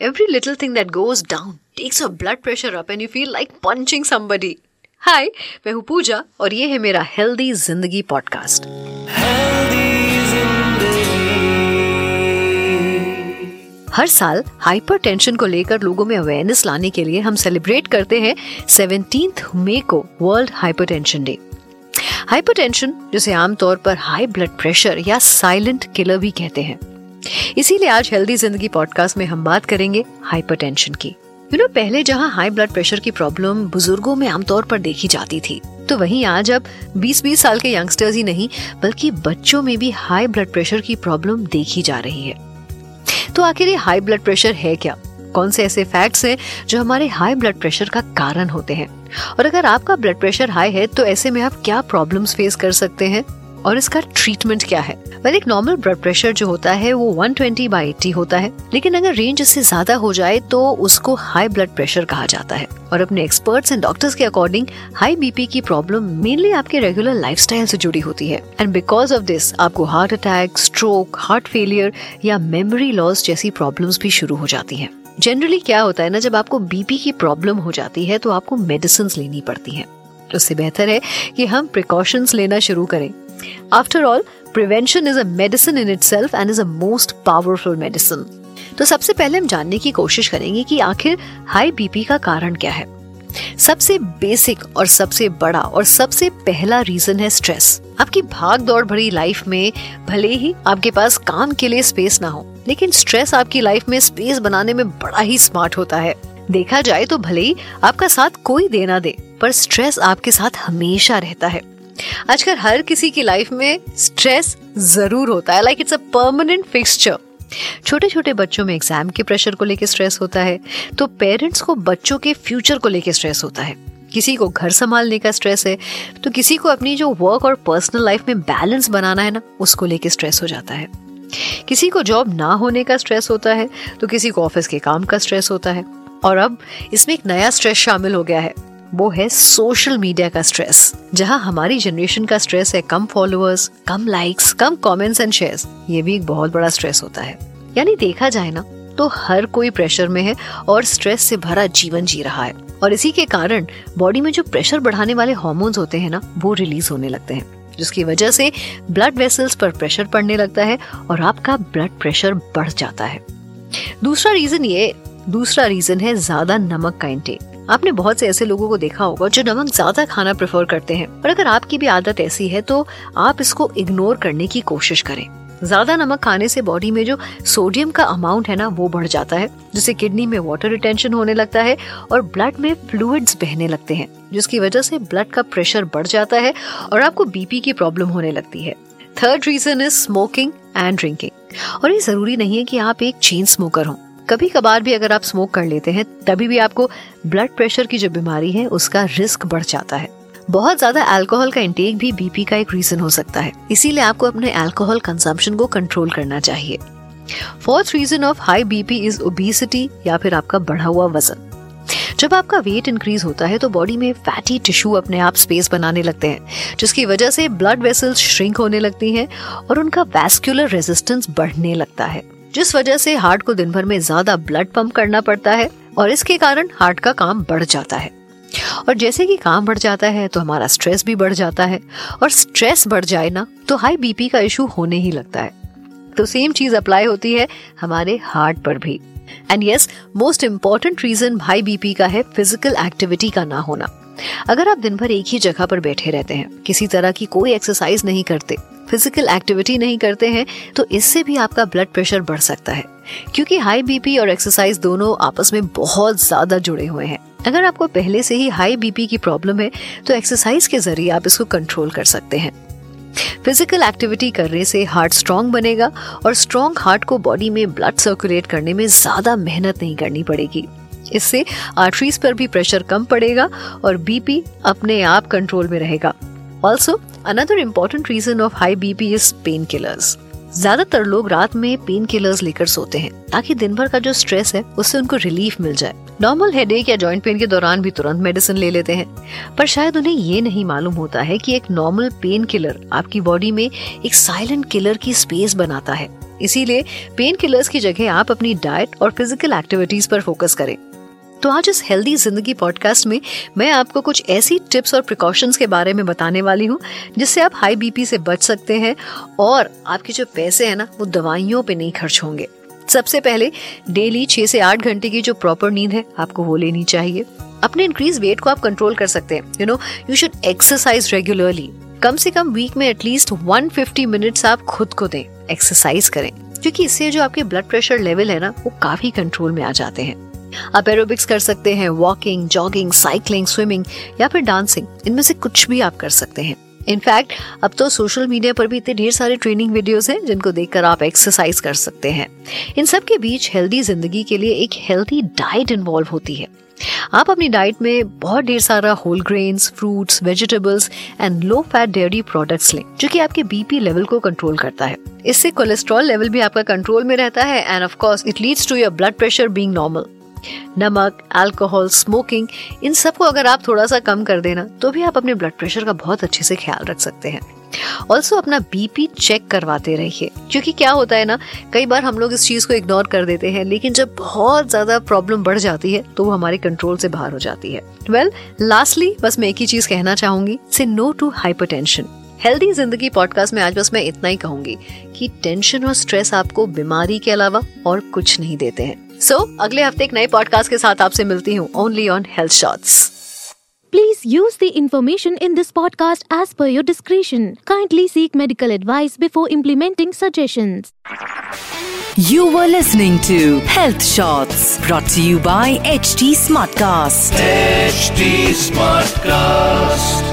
Every little thing that goes down takes your blood pressure up and you feel like punching somebody. हाय मैं हूँ पूजा और ये है मेरा हेल्दी ज़िंदगी पॉडकास्ट हर साल हाइपरटेंशन को लेकर लोगों में अवेयरनेस लाने के लिए हम सेलिब्रेट करते हैं सेवनटीन मई को वर्ल्ड हाइपरटेंशन डे हाइपरटेंशन जिसे आमतौर पर हाई ब्लड प्रेशर या साइलेंट किलर भी कहते हैं। इसीलिए आज हेल्दी ज़िंदगी पॉडकास्ट में हम बात करेंगे हाइपरटेंशन की। यू नो पहले जहाँ हाई ब्लड प्रेशर की प्रॉब्लम बुज़ुर्गों में आमतौर पर देखी जाती थी तो वहीं आज अब 20-20 साल के यंगस्टर्स ही नहीं, बल्कि बच्चों में भी हाई ब्लड प्रेशर की प्रॉब्लम देखी जा रही है। तो आखिर ये हाई ब्लड प्रेशर है क्या? कौन से ऐसे फैक्ट्स हैं जो हमारे हाई ब्लड प्रेशर का कारण होते हैं? और अगर आपका ब्लड प्रेशर हाई है तो ऐसे में आप क्या प्रॉब्लम्स फेस कर सकते हैं? और इसका ट्रीटमेंट क्या है? वेल एक नॉर्मल ब्लड प्रेशर जो होता है, वो 120 ट्वेंटी बाई एट्टी होता है। लेकिन अगर रेंज इससे ज़्यादा हो जाए तो उसको हाई ब्लड प्रेशर कहा जाता है। और अपने एक्सपर्ट्स एंड डॉक्टर्स के अकॉर्डिंग हाई बीपी की प्रॉब्लम मेनली आपके रेगुलर लाइफस्टाइल से जुड़ी होती है। एंड बिकॉज़ ऑफ़ दिस आपको heart attack stroke heart failure या मेमोरी लॉस जैसी प्रॉब्लम्स भी शुरू हो जाती हैं। जनरली क्या होता है ना, जब आपको बीपी की प्रॉब्लम हो जाती है तो आपको मेडिसिन लेनी पड़ती है। उससे बेहतर है कि हम प्रिकॉशंस लेना शुरू करें। After all prevention is a medicine in itself and is a most powerful medicine तो सबसे पहले हम जानने की कोशिश करेंगे कि आखिर हाई बीपी का कारण क्या है। सबसे बेसिक और सबसे बड़ा और सबसे पहला रीजन है स्ट्रेस आपकी भाग दौड़ भरी लाइफ में भले ही आपके पास काम के लिए स्पेस ना हो, लेकिन स्ट्रेस आपकी लाइफ में स्पेस बनाने में बड़ा ही स्मार्ट होता है। देखा जाए तो भले ही आपका साथ कोई देना दे, पर स्ट्रेस आपके साथ हमेशा रहता है। आजकल हर किसी की लाइफ में स्ट्रेस ज़रूर होता है। Like it's a permanent fixture छोटे छोटे बच्चों में एग्ज़ाम के प्रेशर को लेकर स्ट्रेस होता है तो पेरेंट्स को बच्चों के फ्यूचर को लेकर स्ट्रेस होता है। किसी को घर संभालने का स्ट्रेस है तो किसी को अपनी जो वर्क और पर्सनल लाइफ में बैलेंस बनाना है ना, उसको लेके स्ट्रेस हो जाता है। किसी को जॉब ना होने का स्ट्रेस होता है तो किसी को ऑफ़िस के काम का स्ट्रेस होता है। और अब इसमें एक नया स्ट्रेस शामिल हो गया है। वो है सोशल मीडिया का स्ट्रेस जहाँ हमारी जनरेशन का स्ट्रेस है कम फॉलोअर्स कम लाइक्स कम कमेंट्स एंड शेयर्स ये भी एक बहुत बड़ा स्ट्रेस होता है। यानी देखा जाए ना तो हर कोई प्रेशर में है और स्ट्रेस से भरा जीवन जी रहा है। और इसी के कारण बॉडी में जो प्रेशर बढ़ाने वाले हॉर्मोन्स होते हैं ना, वो रिलीज़ होने लगते हैं। जिसकी वजह से ब्लड वेसल्स पर प्रेशर पड़ने लगता है और आपका ब्लड प्रेशर बढ़ जाता है। दूसरा रीजन ये, दूसरा रीजन है ज़्यादा नमक का इंटेक आपने बहुत से ऐसे लोगों को देखा होगा जो नमक ज़्यादा खाना प्रेफर करते हैं। और अगर आपकी भी आदत ऐसी है तो आप इसको इग्नोर करने की कोशिश करें। ज़्यादा नमक खाने से बॉडी में जो सोडियम का अमाउंट है ना, वो बढ़ जाता है, जिससे किडनी में वाटर रिटेंशन होने लगता है और ब्लड में फ्लूइड्स बहने लगते हैं, जिसकी वजह से ब्लड का प्रेशर बढ़ जाता है और आपको बीपी की प्रॉब्लम होने लगती है। Third reason is smoking and drinking और ये ज़रूरी नहीं है कि आप एक चेन स्मोकर हों। कभी कभार भी अगर आप स्मोक कर लेते हैं, तभी भी आपको ब्लड प्रेशर की जो बीमारी है, उसका रिस्क बढ़ जाता है। बहुत ज़्यादा अल्कोहल का इंटेक भी बीपी का एक रीजन हो सकता है। इसीलिए आपको अपने अल्कोहल कंजम्पशन को कंट्रोल करना चाहिए। Fourth reason of high BP is obesity या फिर आपका बढ़ा हुआ वज़न। जब आपका वेट इंक्रीज होता है तो बॉडी में फैटी टिश्यू अपने आप स्पेस बनाने लगते हैं, जिसकी वजह से ब्लड वेसल्स श्रिंक होने लगती हैं और उनका वैस्कुलर रेजिस्टेंस बढ़ने लगता है। जिस वजह से हार्ट को दिन भर में ज़्यादा ब्लड पंप करना पड़ता है और इसके कारण हार्ट का काम बढ़ जाता है। और जैसे कि काम बढ़ जाता है तो हमारा स्ट्रेस भी बढ़ जाता है। और स्ट्रेस बढ़ जाए ना तो हाई बीपी का इशू होने ही लगता है। तो सेम चीज़ अप्लाई होती है हमारे हार्ट पर भी। And yes most important reason high BP का है फ़िज़िकल एक्टिविटी का ना होना। अगर आप दिन भर एक ही जगह पर बैठे रहते हैं, किसी तरह की कोई एक्सरसाइज नहीं करते फ़िज़िकल एक्टिविटी नहीं करते हैं तो इससे भी आपका ब्लड प्रेशर बढ़ सकता है। क्योंकि हाई बीपी और एक्सरसाइज दोनों आपस में बहुत ज़्यादा जुड़े हुए हैं। अगर आपको पहले से ही हाई बीपी की प्रॉब्लम है तो एक्सरसाइज के ज़रिए आप इसको कंट्रोल कर सकते हैं। फ़िज़िकल एक्टिविटी करने से हार्ट स्ट्रांग बनेगा और स्ट्रांग हार्ट को बॉडी में ब्लड सर्कुलेट करने में ज़्यादा मेहनत नहीं करनी पड़ेगी। इससे आर्टरीज पर भी प्रेशर कम पड़ेगा और बीपी अपने आप कंट्रोल में रहेगा। Also another important reason of high BP is painkillers ज़्यादातर लोग रात में पेन किलर्स लेकर सोते हैं, ताकि दिन भर का जो स्ट्रेस है, उससे उनको रिलीफ मिल जाए। नॉर्मल हेडेक या जॉइंट पेन के दौरान भी तुरंत मेडिसिन ले लेते हैं। पर शायद उन्हें ये नहीं मालूम होता है कि एक नॉर्मल पेन किलर आपकी बॉडी में एक साइलेंट किलर की स्पेस बनाता है। इसीलिए पेन किलर्स की जगह आप अपनी डाइट और फ़िज़िकल एक्टिविटीज़ पर फोकस करें। तो आज इस हेल्दी ज़िंदगी पॉडकास्ट में मैं आपको कुछ ऐसी टिप्स और प्रिकॉशंस के बारे में बताने वाली हूँ, जिससे आप हाई बीपी से बच सकते हैं और आपके जो पैसे हैं ना, वो दवाइयों पे नहीं खर्च होंगे। सबसे पहले डेली छह से आठ घंटे की जो प्रॉपर नींद है, आपको वो लेनी चाहिए। अपने इंक्रीज वेट को आप कंट्रोल कर सकते हैं। You know you should exercise regularly कम से कम वीक में एटलीस्ट 150 मिनट्स आप खुद को दें एक्सरसाइज करें। क्योंकि इससे जो आपके ब्लड प्रेशर लेवल है ना, वो काफ़ी कंट्रोल में आ जाते हैं। आप एरोबिक्स कर सकते हैं वॉकिंग जॉगिंग साइकिलिंग स्विमिंग या फिर डांसिंग इनमें से कुछ भी आप कर सकते हैं। इनफैक्ट अब तो सोशल मीडिया पर भी इतने ढेर सारे ट्रेनिंग वीडियोस हैं, जिनको देखकर आप एक्सरसाइज कर सकते हैं। इन सब के बीच हेल्दी ज़िंदगी के लिए एक हेल्दी डाइट इन्वॉल्व होती है। आप अपनी डाइट में बहुत ढेर सारा whole grains fruits vegetables and low fat dairy products लें, जो कि आपके बीपी लेवल को कंट्रोल करता है। इससे कोलेस्ट्रॉल लेवल भी आपका कंट्रोल में रहता है and of course it leads to your blood pressure being normal नमक अल्कोहल स्मोकिंग इन सबको अगर आप थोड़ा सा कम कर देना तो भी आप अपने ब्लड प्रेशर का बहुत अच्छे से ख्याल रख सकते हैं। ऑल्सो अपना बीपी चेक करवाते रहिए क्योंकि क्या होता है ना कई बार हम लोग इस चीज़ को इग्नोर कर देते हैं लेकिन जब बहुत ज़्यादा प्रॉब्लम बढ़ जाती है तो वो हमारे कंट्रोल से बाहर हो जाती है। वेल well, लास्टली बस मैं एक ही चीज़ कहना चाहूँगी say no to hypertension healthy ज़िंदगी पॉडकास्ट में आज बस मैं इतना ही कहूँगी कि टेंशन और स्ट्रेस आपको बीमारी के अलावा और कुछ नहीं देते हैं। सो so, अगले हफ़्ते एक नए पॉडकास्ट के साथ आपसे मिलती हूँ only on health short please use the information in this podcast as per your description kindly seek medical advice before implementing suggestion you are listening to health shorts brought you by H T Smartcast H Smartcast